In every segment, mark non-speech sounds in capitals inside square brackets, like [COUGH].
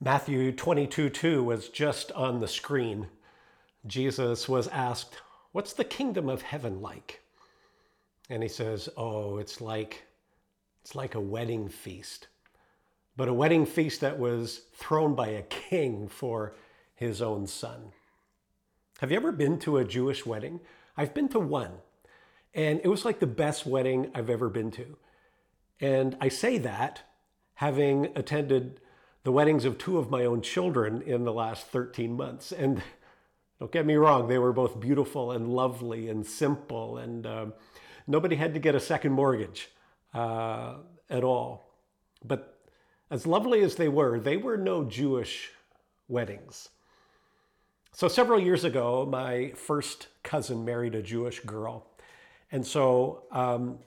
Matthew 22 2 was just on the screen. Jesus was asked, What's the kingdom of heaven like? And he says, Oh, it's like it's like a wedding feast. But a wedding feast that was thrown by a king for his own son. Have you ever been to a Jewish wedding? I've been to one, and it was like the best wedding I've ever been to. And I say that having attended the weddings of two of my own children in the last 13 months. And don't get me wrong, they were both beautiful and lovely and simple, and um, nobody had to get a second mortgage uh, at all. But as lovely as they were, they were no Jewish weddings. So several years ago, my first cousin married a Jewish girl. And so um,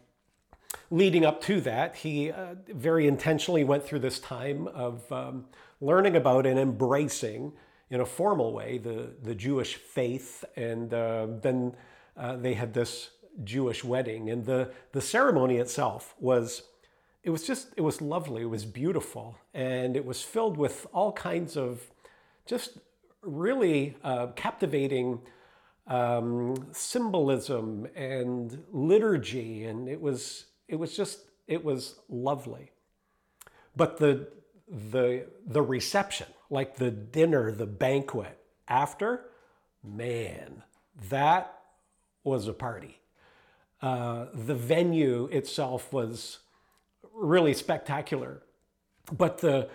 leading up to that, he uh, very intentionally went through this time of um, learning about and embracing, in a formal way, the, the Jewish faith. And uh, then uh, they had this Jewish wedding. And the, the ceremony itself was, it was just, it was lovely. It was beautiful. And it was filled with all kinds of just really uh, captivating um, symbolism and liturgy. And it was, it was just, it was lovely. But the, the, the reception, like the dinner, the banquet after, man, that was a party. Uh, the venue itself was really spectacular. But the,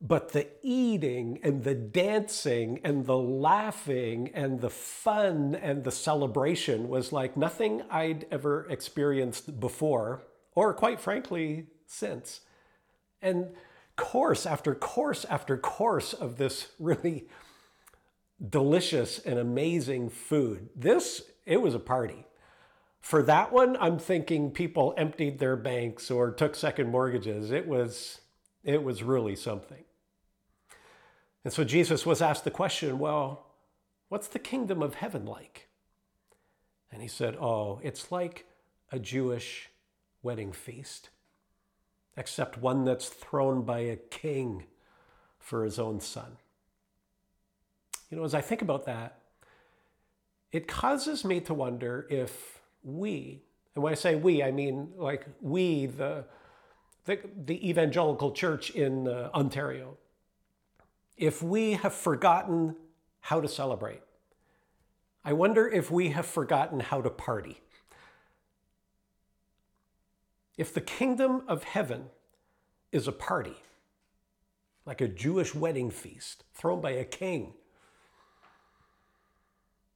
but the eating and the dancing and the laughing and the fun and the celebration was like nothing I'd ever experienced before, or quite frankly, since. And course after course after course of this really delicious and amazing food. This, it was a party. For that one, I'm thinking people emptied their banks or took second mortgages. It was, it was really something. And so Jesus was asked the question, well, what's the kingdom of heaven like? And he said, oh, it's like a Jewish wedding feast, except one that's thrown by a king for his own son. You know, as I think about that, it causes me to wonder if we, and when I say we, I mean like we, the, the, the evangelical church in uh, Ontario, if we have forgotten how to celebrate. I wonder if we have forgotten how to party. If the kingdom of heaven is a party, like a Jewish wedding feast thrown by a king,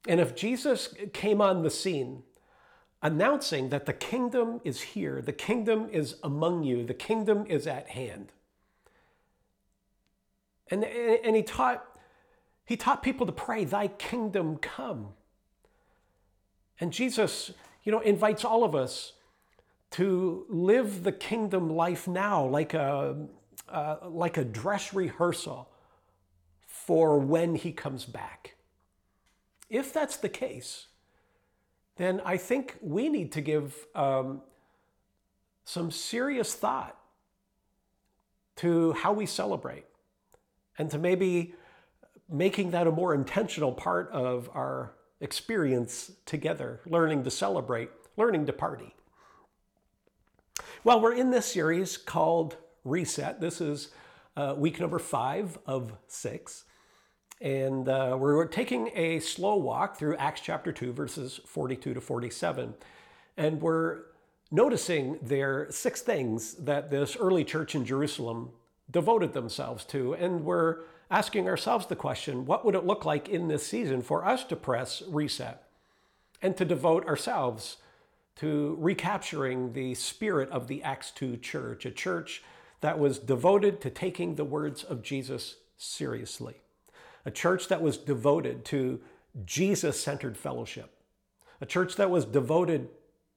and if Jesus came on the scene announcing that the kingdom is here, the kingdom is among you, the kingdom is at hand, and, and he taught he taught people to pray, Thy kingdom come. And Jesus, you know, invites all of us to live the kingdom life now like a, uh, like a dress rehearsal for when he comes back. If that's the case, then I think we need to give um, some serious thought to how we celebrate and to maybe making that a more intentional part of our experience together, learning to celebrate, learning to party. Well, we're in this series called Reset. This is uh, week number five of six. And uh, we're taking a slow walk through Acts chapter 2, verses 42 to 47. And we're noticing there six things that this early church in Jerusalem devoted themselves to. And we're asking ourselves the question what would it look like in this season for us to press reset and to devote ourselves to recapturing the spirit of the Acts 2 church, a church that was devoted to taking the words of Jesus seriously, a church that was devoted to Jesus centered fellowship, a church that was devoted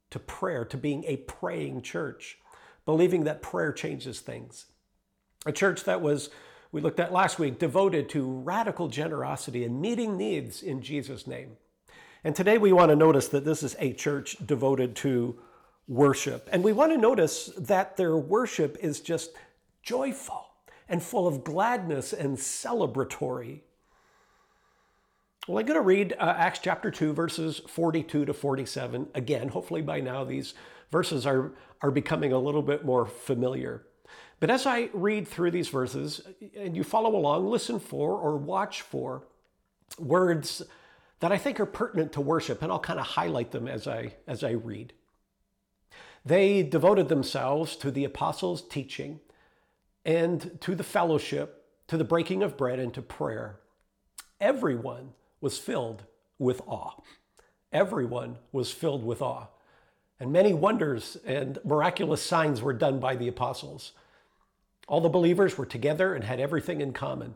to prayer, to being a praying church, believing that prayer changes things a church that was, we looked at last week, devoted to radical generosity and meeting needs in Jesus' name. And today we want to notice that this is a church devoted to worship. And we want to notice that their worship is just joyful. and full of gladness and celebratory. Well, I'm going to read uh, Acts chapter 2, verses 42 to 47. Again, hopefully by now these verses are, are becoming a little bit more familiar. But as I read through these verses, and you follow along, listen for or watch for words that I think are pertinent to worship, and I'll kind of highlight them as I, as I read. They devoted themselves to the apostles' teaching and to the fellowship, to the breaking of bread, and to prayer. Everyone was filled with awe. Everyone was filled with awe. And many wonders and miraculous signs were done by the apostles. All the believers were together and had everything in common.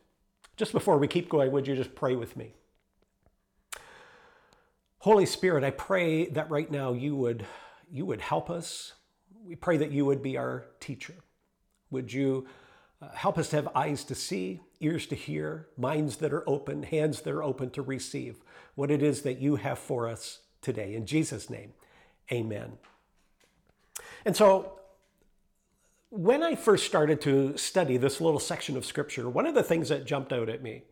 Just before we keep going, would you just pray with me? Holy Spirit, I pray that right now you would, you would help us. We pray that you would be our teacher. Would you uh, help us to have eyes to see, ears to hear, minds that are open, hands that are open to receive what it is that you have for us today. In Jesus' name, amen. And so, when I first started to study this little section of scripture, one of the things that jumped out at me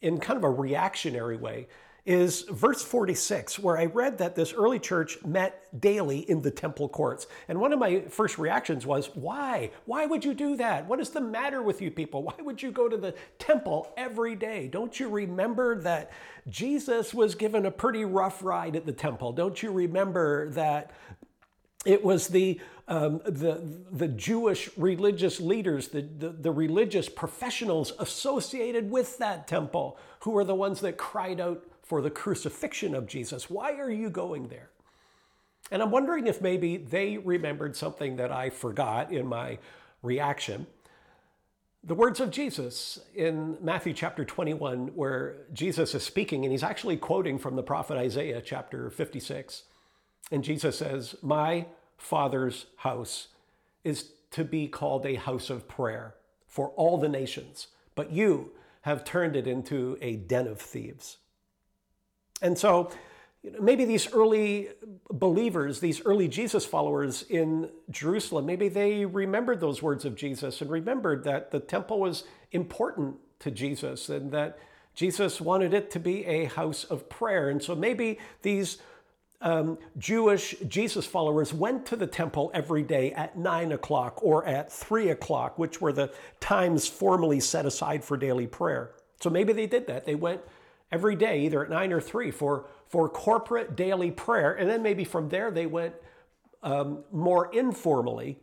in kind of a reactionary way is verse 46, where I read that this early church met daily in the temple courts. And one of my first reactions was, why? Why would you do that? What is the matter with you people? Why would you go to the temple every day? Don't you remember that Jesus was given a pretty rough ride at the temple? Don't you remember that it was the, um, the, the Jewish religious leaders, the, the, the, religious professionals associated with that temple, who were the ones that cried out for the crucifixion of Jesus. Why are you going there? And I'm wondering if maybe they remembered something that I forgot in my reaction. The words of Jesus in Matthew chapter 21, where Jesus is speaking, and he's actually quoting from the prophet Isaiah chapter 56. And Jesus says, My Father's house is to be called a house of prayer for all the nations, but you have turned it into a den of thieves. And so, maybe these early believers, these early Jesus followers in Jerusalem, maybe they remembered those words of Jesus and remembered that the temple was important to Jesus and that Jesus wanted it to be a house of prayer. And so maybe these um, Jewish Jesus followers went to the temple every day at nine o'clock or at three o'clock, which were the times formally set aside for daily prayer. So maybe they did that. They went every day, either at nine or three, for, for corporate daily prayer. And then maybe from there they went um, more informally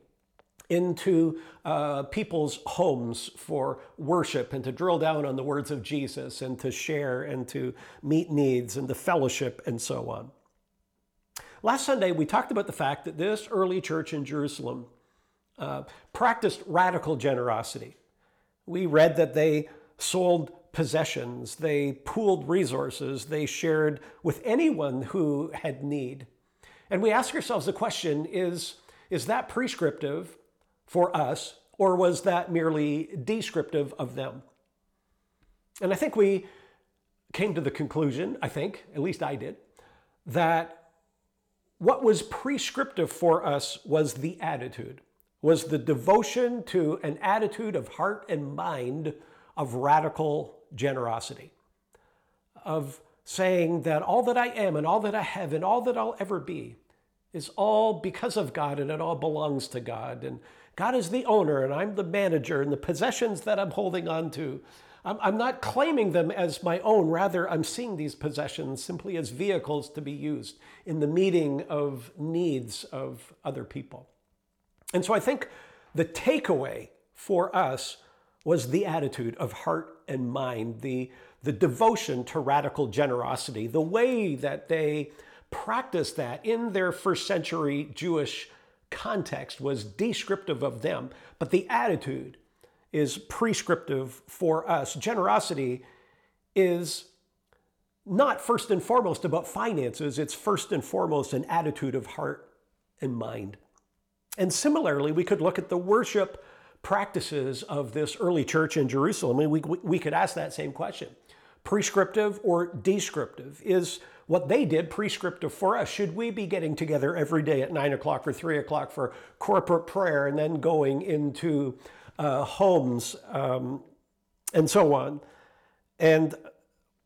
into uh, people's homes for worship and to drill down on the words of Jesus and to share and to meet needs and to fellowship and so on. Last Sunday, we talked about the fact that this early church in Jerusalem uh, practiced radical generosity. We read that they sold possessions, they pooled resources, they shared with anyone who had need. And we ask ourselves the question is, is that prescriptive for us, or was that merely descriptive of them? And I think we came to the conclusion, I think, at least I did, that what was prescriptive for us was the attitude, was the devotion to an attitude of heart and mind of radical generosity, of saying that all that I am and all that I have and all that I'll ever be is all because of God and it all belongs to God. And God is the owner and I'm the manager and the possessions that I'm holding on to. I'm, not claiming them as my own. Rather, I'm seeing these possessions simply as vehicles to be used in the meeting of needs of other people. And so I think the takeaway for us was the attitude of heart and mind, the, the devotion to radical generosity, the way that they practiced that in their first century Jewish context was descriptive of them, but the attitude is prescriptive for us. Generosity is not first and foremost about finances, it's first and foremost an attitude of heart and mind. And similarly, we could look at the worship practices of this early church in Jerusalem. we, we, we could ask that same question prescriptive or descriptive? Is what they did prescriptive for us? Should we be getting together every day at nine o'clock or three o'clock for corporate prayer and then going into uh, homes um, and so on? And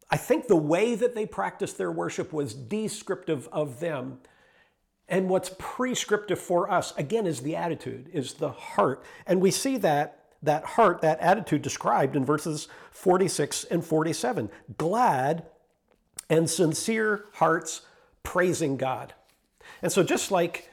I think the way that they practiced their worship was descriptive of them. And what's prescriptive for us, again, is the attitude, is the heart. And we see that that heart, that attitude described in verses 46 and 47. Glad and sincere hearts praising God. And so, just like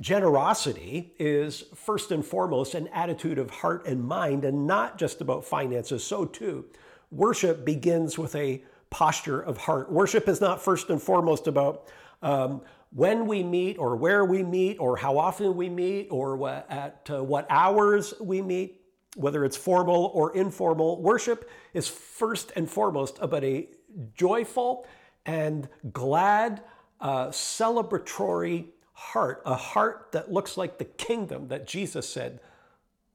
generosity is first and foremost an attitude of heart and mind and not just about finances, so too, worship begins with a posture of heart. Worship is not first and foremost about um, when we meet or where we meet or how often we meet or what, at uh, what hours we meet, whether it's formal or informal. Worship is first and foremost about a joyful and glad, uh, celebratory heart, a heart that looks like the kingdom that Jesus said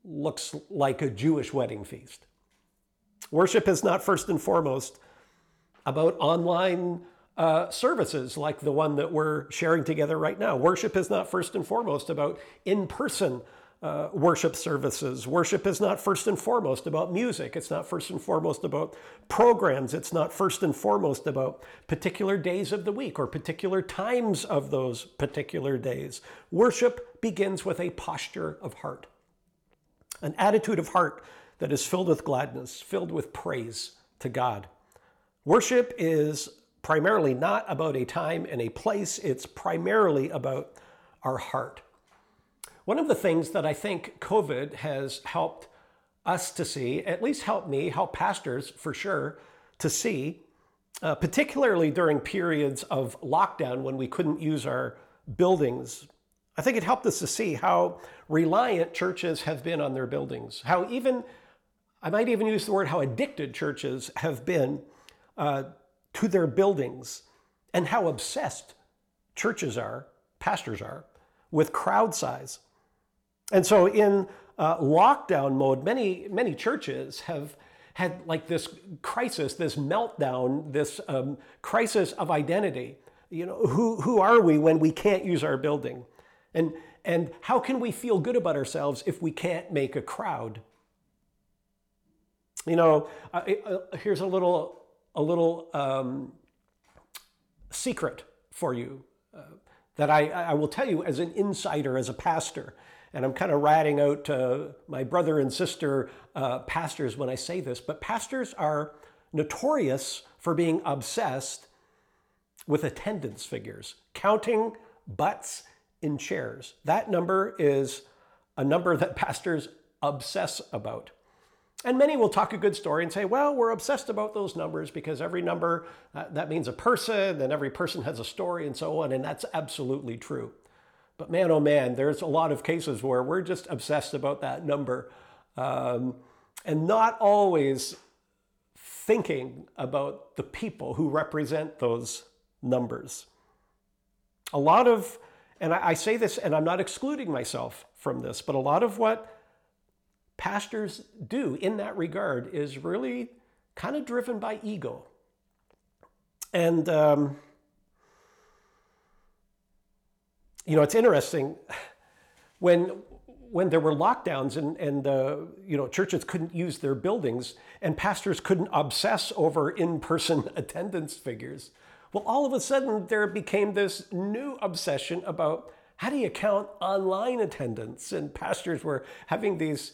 looks like a Jewish wedding feast. Worship is not first and foremost about online uh, services like the one that we're sharing together right now. Worship is not first and foremost about in person uh, worship services. Worship is not first and foremost about music. It's not first and foremost about programs. It's not first and foremost about particular days of the week or particular times of those particular days. Worship begins with a posture of heart, an attitude of heart that is filled with gladness, filled with praise to God. Worship is primarily not about a time and a place, it's primarily about our heart. One of the things that I think COVID has helped us to see, at least help me, help pastors for sure to see, uh, particularly during periods of lockdown when we couldn't use our buildings. I think it helped us to see how reliant churches have been on their buildings, how even, I might even use the word, how addicted churches have been uh, to their buildings and how obsessed churches are, pastors are, with crowd size. And so in uh, lockdown mode, many, many churches have had like this crisis, this meltdown, this um, crisis of identity. You know, who, who are we when we can't use our building? And, and how can we feel good about ourselves if we can't make a crowd? You know, uh, uh, here's a little a little um, secret for you uh, that I, I will tell you as an insider, as a pastor. And I'm kind of ratting out my brother and sister uh, pastors when I say this, but pastors are notorious for being obsessed with attendance figures, counting butts in chairs. That number is a number that pastors obsess about. And many will talk a good story and say, well, we're obsessed about those numbers because every number, uh, that means a person, and every person has a story and so on. And that's absolutely true. But man, oh man, there's a lot of cases where we're just obsessed about that number um, and not always thinking about the people who represent those numbers. A lot of, and I, say this, and I'm not excluding myself from this, but a lot of what pastors do in that regard is really kind of driven by ego. And, um, you know, it's interesting when when there were lockdowns and, and uh, you know churches couldn't use their buildings and pastors couldn't obsess over in-person [LAUGHS] attendance figures well all of a sudden there became this new obsession about how do you count online attendance? And pastors were having these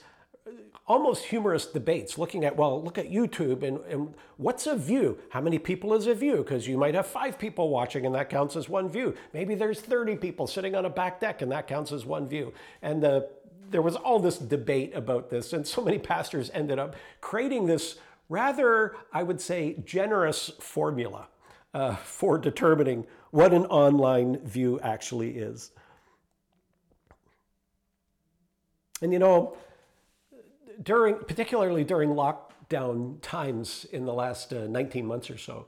almost humorous debates looking at, well, look at YouTube and, and what's a view? How many people is a view? Because you might have five people watching and that counts as one view. Maybe there's 30 people sitting on a back deck and that counts as one view. And the, there was all this debate about this, and so many pastors ended up creating this rather, I would say, generous formula uh, for determining what an online view actually is. And you know, during, particularly during lockdown times in the last uh, 19 months or so,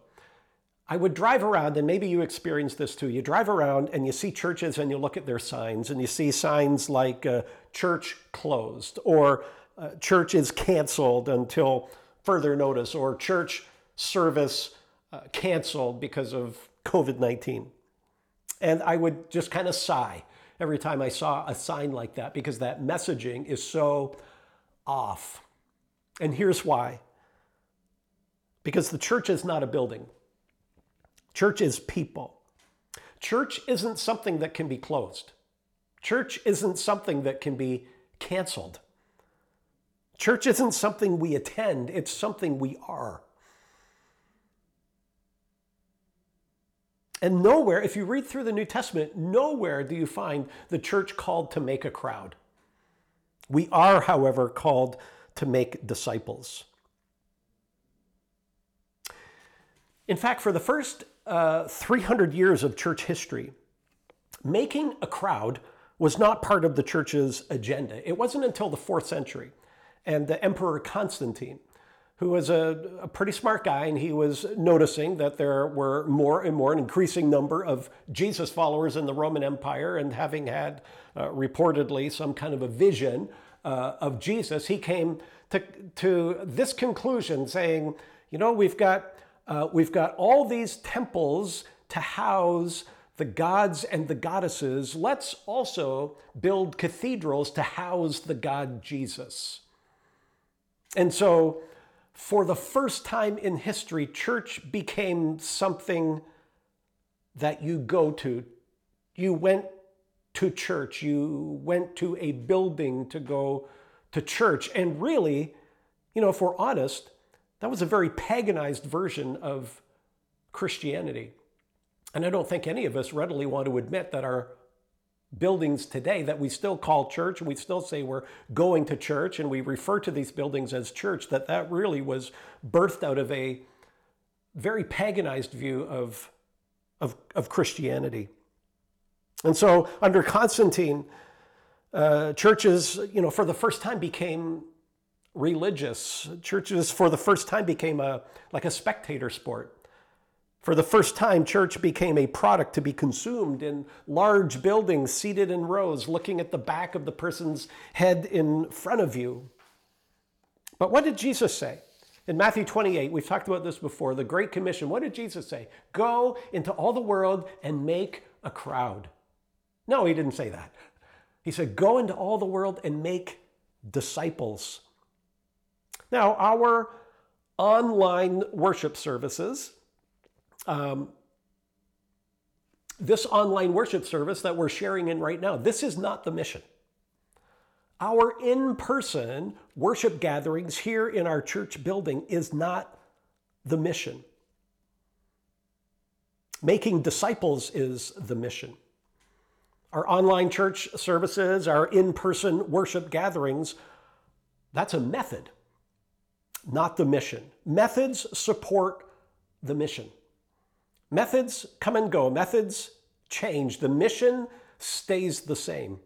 I would drive around, and maybe you experience this too. You drive around and you see churches and you look at their signs, and you see signs like uh, church closed, or uh, church is canceled until further notice, or church service uh, canceled because of COVID 19. And I would just kind of sigh every time I saw a sign like that because that messaging is so off. And here's why because the church is not a building, church is people. Church isn't something that can be closed, church isn't something that can be canceled. Church isn't something we attend, it's something we are. And nowhere, if you read through the New Testament, nowhere do you find the church called to make a crowd. We are, however, called to make disciples. In fact, for the first uh, 300 years of church history, making a crowd was not part of the church's agenda. It wasn't until the fourth century and the Emperor Constantine who was a, a, pretty smart guy, and he was noticing that there were more and more, an increasing number of Jesus followers in the Roman Empire, and having had uh, reportedly some kind of a vision uh, of Jesus, he came to, to this conclusion, saying, you know, we've got uh, we've got all these temples to house the gods and the goddesses. Let's also build cathedrals to house the God Jesus. And so for the first time in history, church became something that you go to. You went to church, you went to a building to go to church. And really, you know, if we're honest, that was a very paganized version of Christianity. And I don't think any of us readily want to admit that our buildings today that we still call church and we still say we're going to church and we refer to these buildings as church that that really was birthed out of a very paganized view of, of, of christianity. And so under constantine uh, churches you know for the first time became religious. Churches for the first time became a like a spectator sport for the first time, church became a product to be consumed in large buildings seated in rows, looking at the back of the person's head in front of you. But what did Jesus say? In Matthew 28, we've talked about this before, the Great Commission. What did Jesus say? Go into all the world and make a crowd. No, he didn't say that. He said, Go into all the world and make disciples. Now, our online worship services um, this online worship service that we're sharing in right now, this is not the mission. Our in person worship gatherings here in our church building is not the mission. Making disciples is the mission. Our online church services, our in person worship gatherings, that's a method, not the mission. Methods support the mission. Methods come and go, methods change, the mission stays the same.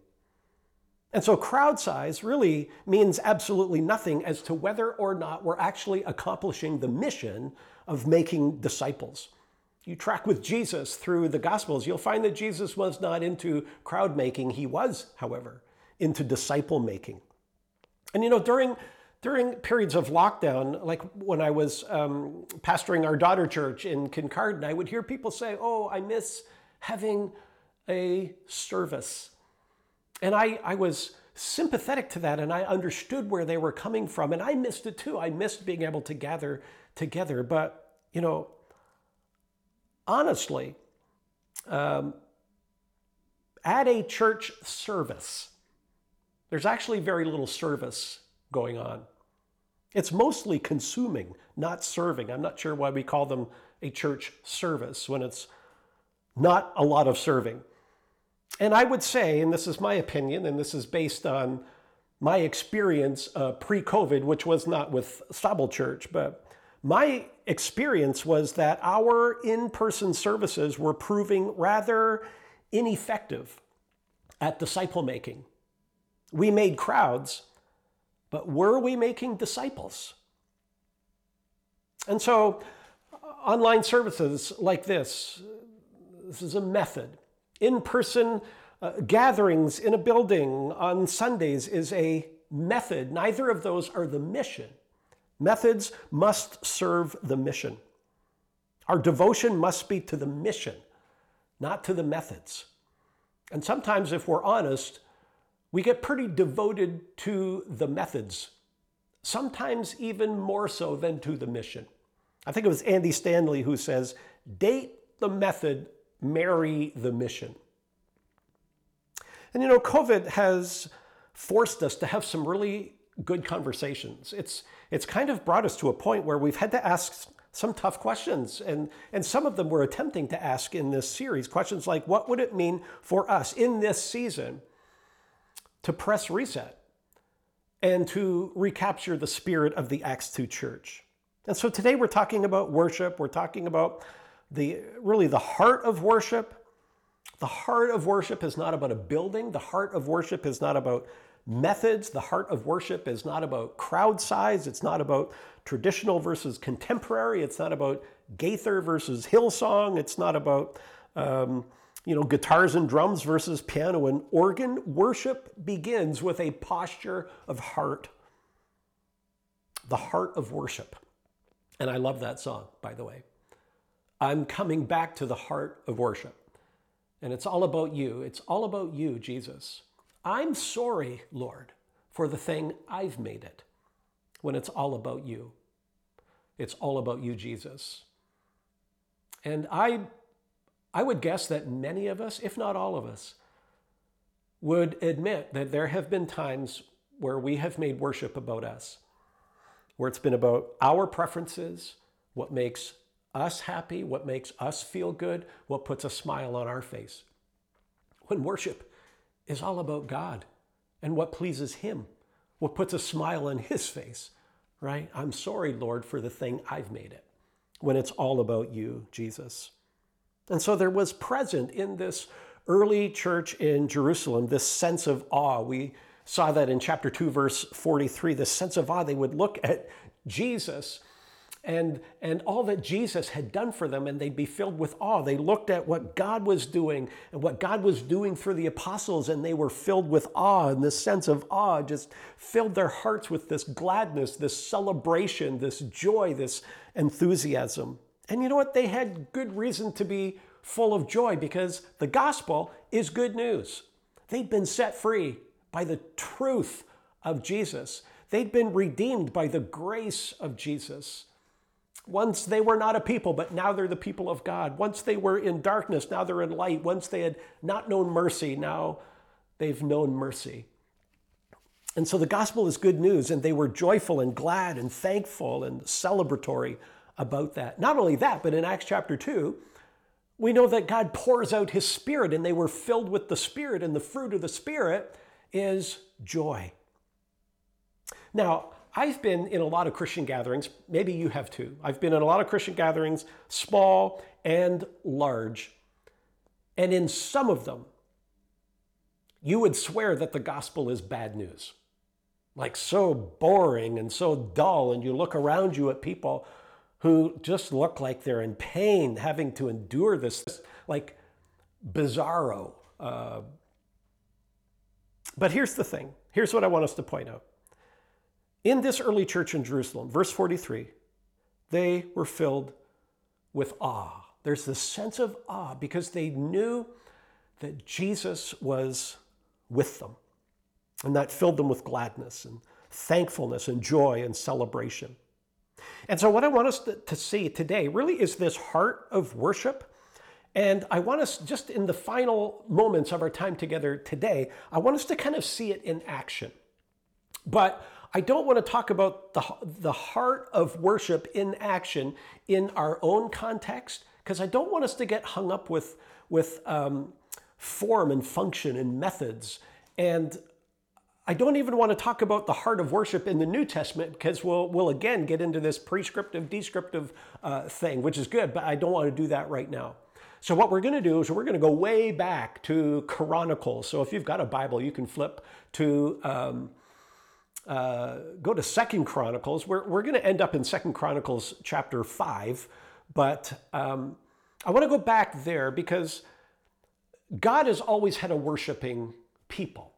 And so crowd size really means absolutely nothing as to whether or not we're actually accomplishing the mission of making disciples. You track with Jesus through the Gospels, you'll find that Jesus was not into crowd making. He was, however, into disciple making. And you know, during during periods of lockdown, like when I was um, pastoring our daughter church in Kincardine, I would hear people say, Oh, I miss having a service. And I, I was sympathetic to that and I understood where they were coming from. And I missed it too. I missed being able to gather together. But, you know, honestly, um, at a church service, there's actually very little service going on. It's mostly consuming, not serving. I'm not sure why we call them a church service when it's not a lot of serving. And I would say, and this is my opinion, and this is based on my experience uh, pre COVID, which was not with Stable Church, but my experience was that our in person services were proving rather ineffective at disciple making. We made crowds, but were we making disciples? And so, online services like this, this is a method. In person uh, gatherings in a building on Sundays is a method. Neither of those are the mission. Methods must serve the mission. Our devotion must be to the mission, not to the methods. And sometimes, if we're honest, we get pretty devoted to the methods, sometimes even more so than to the mission. I think it was Andy Stanley who says, date the method, marry the mission. And you know, COVID has forced us to have some really good conversations. It's, it's kind of brought us to a point where we've had to ask some tough questions. And, and some of them we're attempting to ask in this series. Questions like what would it mean for us in this season to press reset and to recapture the spirit of the Acts 2 church? And so today we're talking about worship. We're talking about the really the heart of worship. The heart of worship is not about a building. The heart of worship is not about methods. The heart of worship is not about crowd size. It's not about traditional versus contemporary. It's not about Gaither versus Hillsong. It's not about um, you know guitars and drums versus piano and organ. Worship begins with a posture of heart. The heart of worship. And I love that song, by the way. I'm coming back to the heart of worship. And it's all about you. It's all about you, Jesus. I'm sorry, Lord, for the thing I've made it when it's all about you. It's all about you, Jesus. And I, I would guess that many of us, if not all of us, would admit that there have been times where we have made worship about us, where it's been about our preferences, what makes us happy, what makes us feel good, what puts a smile on our face. When worship is all about God and what pleases Him, what puts a smile on His face, right? I'm sorry, Lord, for the thing I've made it when it's all about you, Jesus. And so there was present in this early church in Jerusalem this sense of awe. We saw that in chapter 2, verse 43, this sense of awe. They would look at Jesus and, and all that Jesus had done for them, and they'd be filled with awe. They looked at what God was doing and what God was doing for the apostles, and they were filled with awe. And this sense of awe just filled their hearts with this gladness, this celebration, this joy, this enthusiasm. And you know what? They had good reason to be full of joy because the gospel is good news. They'd been set free by the truth of Jesus. They'd been redeemed by the grace of Jesus. Once they were not a people, but now they're the people of God. Once they were in darkness, now they're in light. Once they had not known mercy, now they've known mercy. And so the gospel is good news, and they were joyful and glad and thankful and celebratory about that. Not only that, but in Acts chapter 2, we know that God pours out his spirit, and they were filled with the spirit, and the fruit of the spirit is joy. Now, I've been in a lot of Christian gatherings, maybe you have too. I've been in a lot of Christian gatherings, small and large. And in some of them, you would swear that the gospel is bad news. Like so boring and so dull. And you look around you at people who just look like they're in pain, having to endure this, like bizarro. Uh, but here's the thing here's what I want us to point out in this early church in Jerusalem, verse 43, they were filled with awe. There's this sense of awe because they knew that Jesus was with them. And that filled them with gladness and thankfulness and joy and celebration. And so, what I want us to, see today really is this heart of worship. And I want us, just in the final moments of our time together today, I want us to kind of see it in action. But I don't want to talk about the, the heart of worship in action in our own context, because I don't want us to get hung up with, with um, form and function and methods. And I don't even want to talk about the heart of worship in the New Testament because we'll, we'll again get into this prescriptive, descriptive uh, thing, which is good, but I don't want to do that right now. So, what we're going to do is we're going to go way back to Chronicles. So, if you've got a Bible, you can flip to um, uh, go to Second Chronicles. We're, we're going to end up in Second Chronicles chapter 5, but um, I want to go back there because God has always had a worshiping people.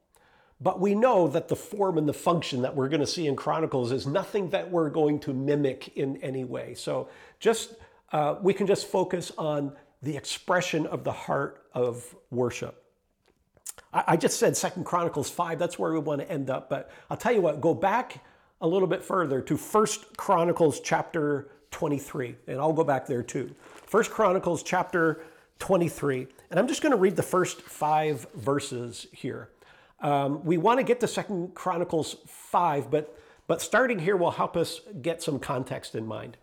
But we know that the form and the function that we're going to see in Chronicles is nothing that we're going to mimic in any way. So just uh, we can just focus on the expression of the heart of worship. I, I just said Second Chronicles 5, that's where we want to end up. But I'll tell you what, go back a little bit further to First Chronicles chapter 23, and I'll go back there too. First Chronicles chapter 23, and I'm just going to read the first five verses here. Um, we want to get to Second Chronicles 5, but, but starting here will help us get some context in mind.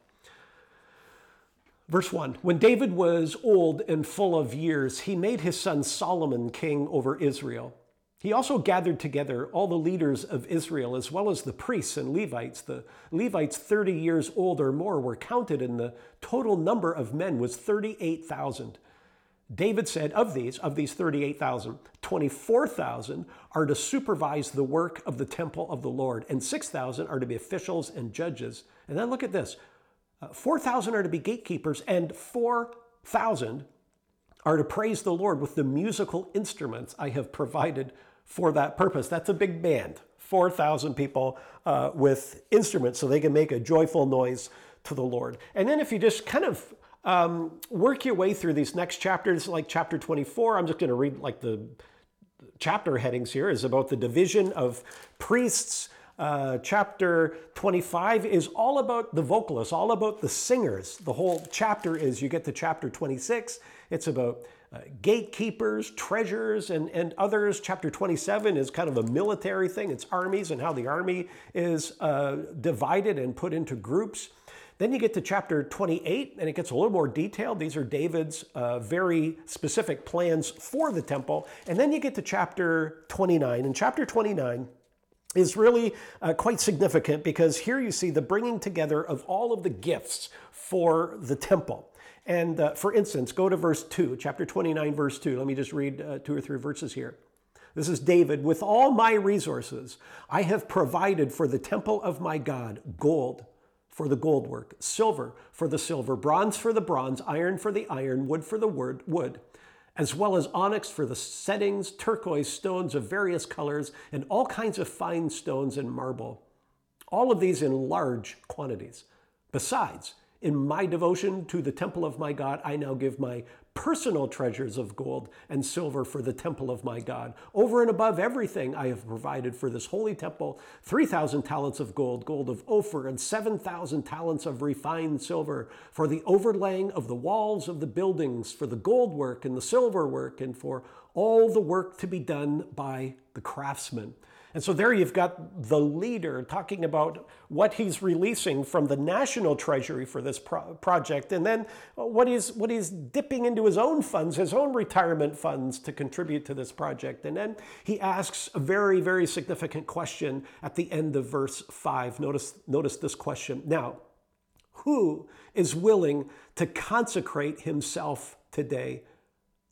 Verse 1 When David was old and full of years, he made his son Solomon king over Israel. He also gathered together all the leaders of Israel, as well as the priests and Levites. The Levites, 30 years old or more, were counted, and the total number of men was 38,000. David said, of these, of these 38,000, 24,000 are to supervise the work of the temple of the Lord, and 6,000 are to be officials and judges. And then look at this uh, 4,000 are to be gatekeepers, and 4,000 are to praise the Lord with the musical instruments I have provided for that purpose. That's a big band, 4,000 people uh, with instruments so they can make a joyful noise to the Lord. And then if you just kind of um, work your way through these next chapters, like chapter 24. I'm just going to read like the chapter headings here is about the division of priests. Uh, chapter 25 is all about the vocalists, all about the singers. The whole chapter is, you get to chapter 26, it's about uh, gatekeepers, treasures, and, and others. Chapter 27 is kind of a military thing, it's armies and how the army is uh, divided and put into groups. Then you get to chapter 28, and it gets a little more detailed. These are David's uh, very specific plans for the temple. And then you get to chapter 29. And chapter 29 is really uh, quite significant because here you see the bringing together of all of the gifts for the temple. And uh, for instance, go to verse 2, chapter 29, verse 2. Let me just read uh, two or three verses here. This is David. With all my resources, I have provided for the temple of my God gold for the gold work, silver for the silver, bronze for the bronze, iron for the iron, wood for the wood, as well as onyx for the settings, turquoise stones of various colors, and all kinds of fine stones and marble. All of these in large quantities. Besides, in my devotion to the temple of my God, I now give my personal treasures of gold and silver for the temple of my God. Over and above everything I have provided for this holy temple 3,000 talents of gold, gold of Ophir, and 7,000 talents of refined silver for the overlaying of the walls of the buildings, for the gold work and the silver work, and for all the work to be done by the craftsmen. And so there you've got the leader talking about what he's releasing from the national treasury for this pro- project, and then what he's, what he's dipping into his own funds, his own retirement funds to contribute to this project. And then he asks a very, very significant question at the end of verse 5. Notice, notice this question. Now, who is willing to consecrate himself today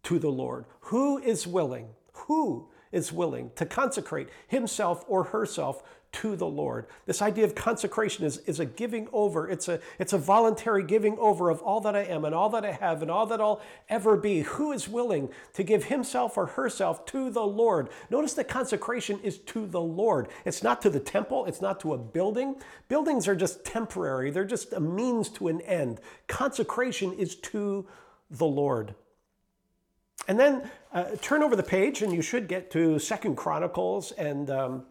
to the Lord? Who is willing? Who is willing to consecrate himself or herself to the Lord. This idea of consecration is, is a giving over. It's a, it's a voluntary giving over of all that I am and all that I have and all that I'll ever be. Who is willing to give himself or herself to the Lord? Notice that consecration is to the Lord. It's not to the temple, it's not to a building. Buildings are just temporary, they're just a means to an end. Consecration is to the Lord. And then uh, turn over the page, and you should get to Second Chronicles. And um,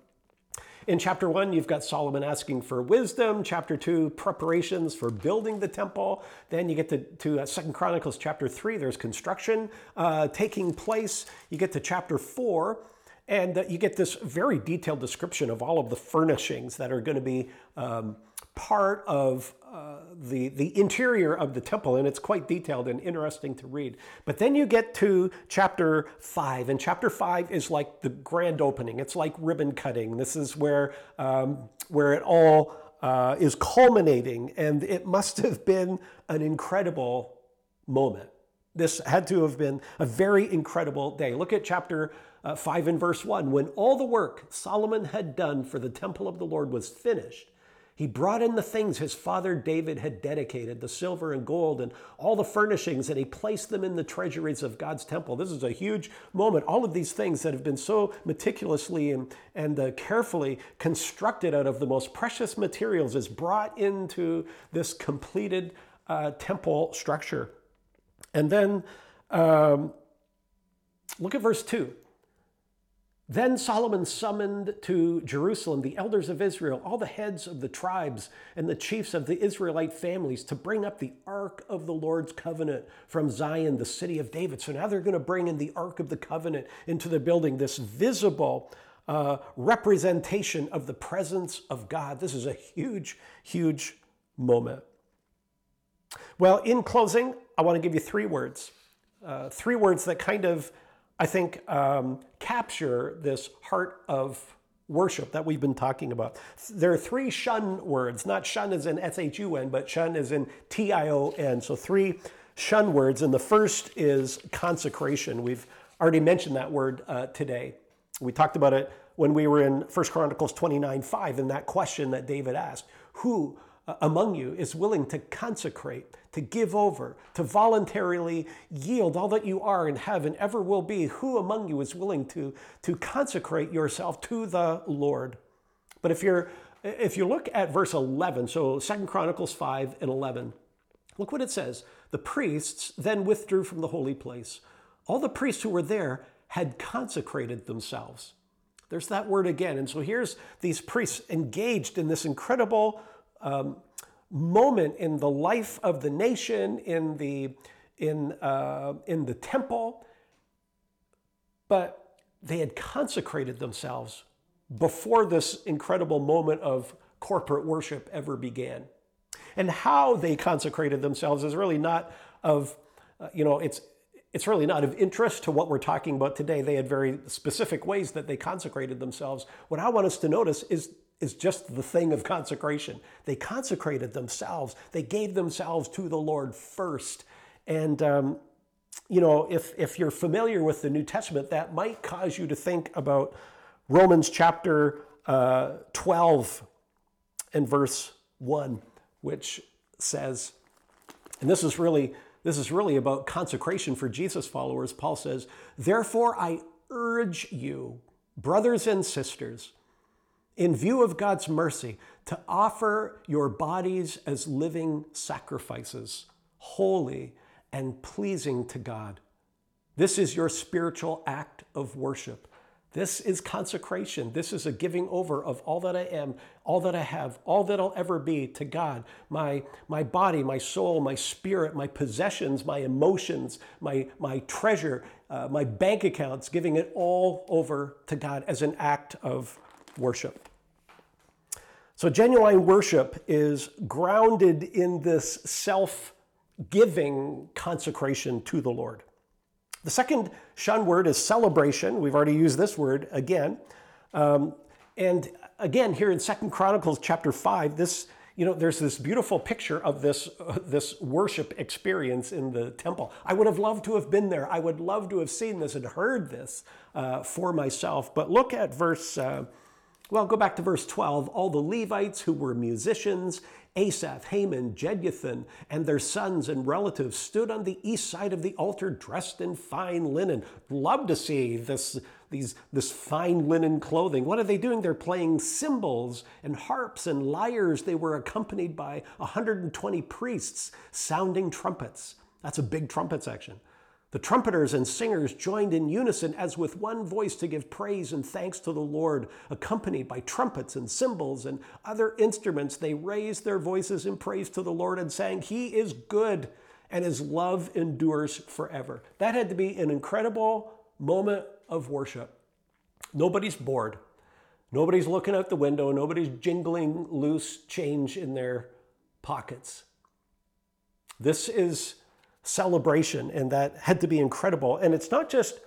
in chapter one, you've got Solomon asking for wisdom. Chapter two, preparations for building the temple. Then you get to, to uh, Second Chronicles chapter three. There's construction uh, taking place. You get to chapter four. And uh, you get this very detailed description of all of the furnishings that are going to be um, part of uh, the, the interior of the temple, and it's quite detailed and interesting to read. But then you get to chapter 5, and chapter 5 is like the grand opening. It's like ribbon cutting. This is where, um, where it all uh, is culminating, and it must have been an incredible moment. This had to have been a very incredible day. Look at chapter uh, 5 and verse 1 When all the work Solomon had done for the temple of the Lord was finished, he brought in the things his father David had dedicated, the silver and gold and all the furnishings, and he placed them in the treasuries of God's temple. This is a huge moment. All of these things that have been so meticulously and, and uh, carefully constructed out of the most precious materials is brought into this completed uh, temple structure. And then um, look at verse 2. Then Solomon summoned to Jerusalem the elders of Israel, all the heads of the tribes and the chiefs of the Israelite families to bring up the ark of the Lord's covenant from Zion, the city of David. So now they're going to bring in the ark of the covenant into the building, this visible uh, representation of the presence of God. This is a huge, huge moment. Well, in closing, I want to give you three words. Uh, three words that kind of I think, um, capture this heart of worship that we've been talking about. There are three shun words, not shun as in S H U N, but shun as in T I O N. So three shun words. And the first is consecration. We've already mentioned that word uh, today. We talked about it when we were in 1 Chronicles 29 5 and that question that David asked Who uh, among you is willing to consecrate, to give over, to voluntarily yield all that you are and have and ever will be, who among you is willing to, to consecrate yourself to the Lord? But if you're if you look at verse 11, so Second Chronicles 5 and 11, look what it says. The priests then withdrew from the holy place. All the priests who were there had consecrated themselves. There's that word again. And so here's these priests engaged in this incredible um, moment in the life of the nation, in the, in, uh, in the temple, but they had consecrated themselves before this incredible moment of corporate worship ever began. And how they consecrated themselves is really not of, uh, you know, it's, it's really not of interest to what we're talking about today. They had very specific ways that they consecrated themselves. What I want us to notice is is just the thing of consecration. They consecrated themselves, they gave themselves to the Lord first. And, um, you know, if, if you're familiar with the New Testament, that might cause you to think about Romans chapter uh, 12 and verse 1, which says, and this is really this is really about consecration for Jesus followers. Paul says, Therefore, I urge you, brothers and sisters, in view of God's mercy, to offer your bodies as living sacrifices, holy and pleasing to God. This is your spiritual act of worship. This is consecration. This is a giving over of all that I am, all that I have, all that I'll ever be to God. My, my body, my soul, my spirit, my possessions, my emotions, my, my treasure, uh, my bank accounts, giving it all over to God as an act of worship. So, genuine worship is grounded in this self giving consecration to the Lord. The second shun word is celebration. We've already used this word again. Um, and again, here in Second Chronicles chapter 5, this, you know, there's this beautiful picture of this, uh, [LAUGHS] this worship experience in the temple. I would have loved to have been there. I would love to have seen this and heard this uh, for myself. But look at verse. Uh, well, go back to verse 12. All the Levites who were musicians, Asaph, Heman, Jeduthun, and their sons and relatives stood on the east side of the altar dressed in fine linen. Love to see this, these, this fine linen clothing. What are they doing? They're playing cymbals and harps and lyres. They were accompanied by 120 priests sounding trumpets. That's a big trumpet section. The trumpeters and singers joined in unison as with one voice to give praise and thanks to the Lord, accompanied by trumpets and cymbals and other instruments. They raised their voices in praise to the Lord and sang, He is good and His love endures forever. That had to be an incredible moment of worship. Nobody's bored. Nobody's looking out the window. Nobody's jingling loose change in their pockets. This is celebration, and that had to be incredible. And it's not just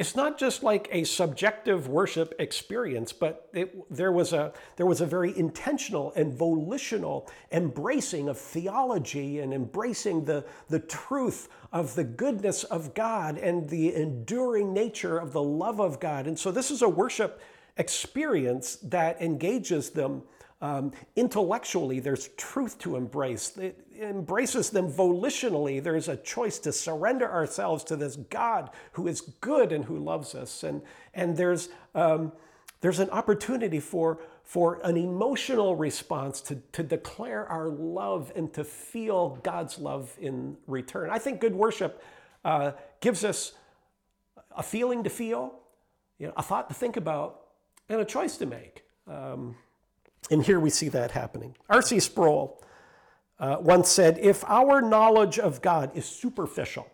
it's not just like a subjective worship experience, but it, there, was a, there was a very intentional and volitional embracing of theology and embracing the, the truth of the goodness of God and the enduring nature of the love of God. And so this is a worship experience that engages them um, intellectually, there's truth to embrace. It embraces them volitionally. There's a choice to surrender ourselves to this God who is good and who loves us. And, and there's, um, there's an opportunity for, for an emotional response to, to declare our love and to feel God's love in return. I think good worship uh, gives us a feeling to feel, you know, a thought to think about, and a choice to make. Um, and here we see that happening. R.C. Sproul uh, once said If our knowledge of God is superficial,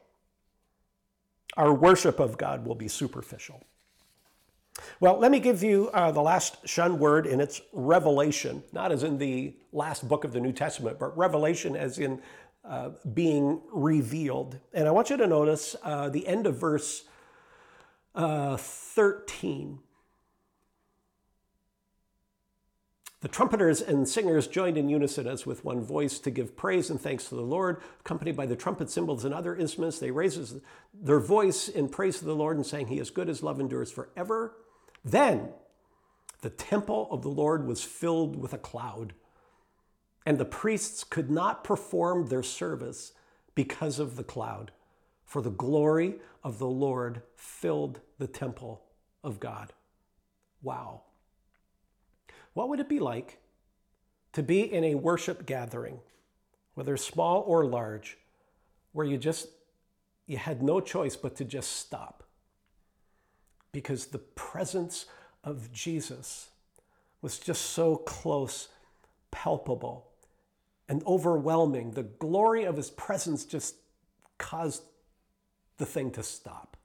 our worship of God will be superficial. Well, let me give you uh, the last shun word, in it's revelation, not as in the last book of the New Testament, but revelation as in uh, being revealed. And I want you to notice uh, the end of verse uh, 13. The trumpeters and singers joined in unison as with one voice to give praise and thanks to the Lord, accompanied by the trumpet cymbals and other instruments. They raised their voice in praise to the Lord and saying, He is good, His love endures forever. Then the temple of the Lord was filled with a cloud, and the priests could not perform their service because of the cloud, for the glory of the Lord filled the temple of God. Wow. What would it be like to be in a worship gathering, whether small or large, where you just you had no choice but to just stop? Because the presence of Jesus was just so close, palpable, and overwhelming. The glory of his presence just caused the thing to stop.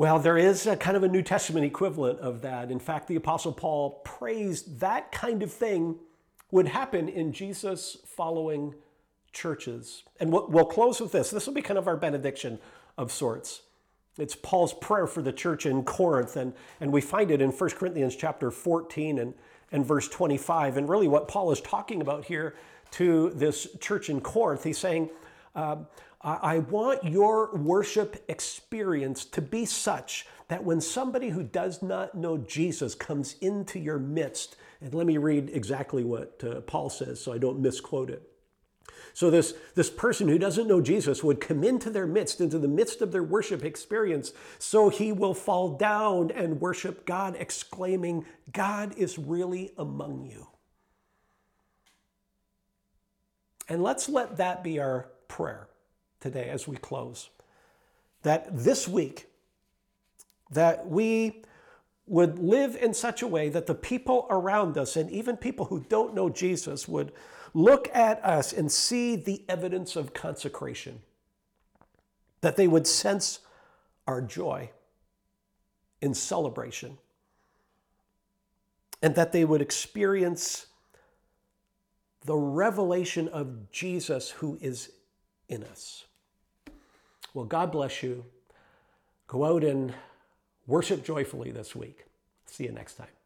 Well, there is a kind of a New Testament equivalent of that. In fact, the Apostle Paul praised that kind of thing would happen in Jesus following churches. And we'll close with this. This will be kind of our benediction of sorts. It's Paul's prayer for the church in Corinth, and, and we find it in 1 Corinthians chapter 14 and, and verse 25. And really, what Paul is talking about here to this church in Corinth, he's saying, um, I want your worship experience to be such that when somebody who does not know Jesus comes into your midst, and let me read exactly what uh, Paul says so I don't misquote it. So, this, this person who doesn't know Jesus would come into their midst, into the midst of their worship experience, so he will fall down and worship God, exclaiming, God is really among you. And let's let that be our prayer today as we close. That this week, that we would live in such a way that the people around us and even people who don't know Jesus would look at us and see the evidence of consecration. That they would sense our joy in celebration. And that they would experience the revelation of Jesus who is in us. Well, God bless you. Go out and worship joyfully this week. See you next time.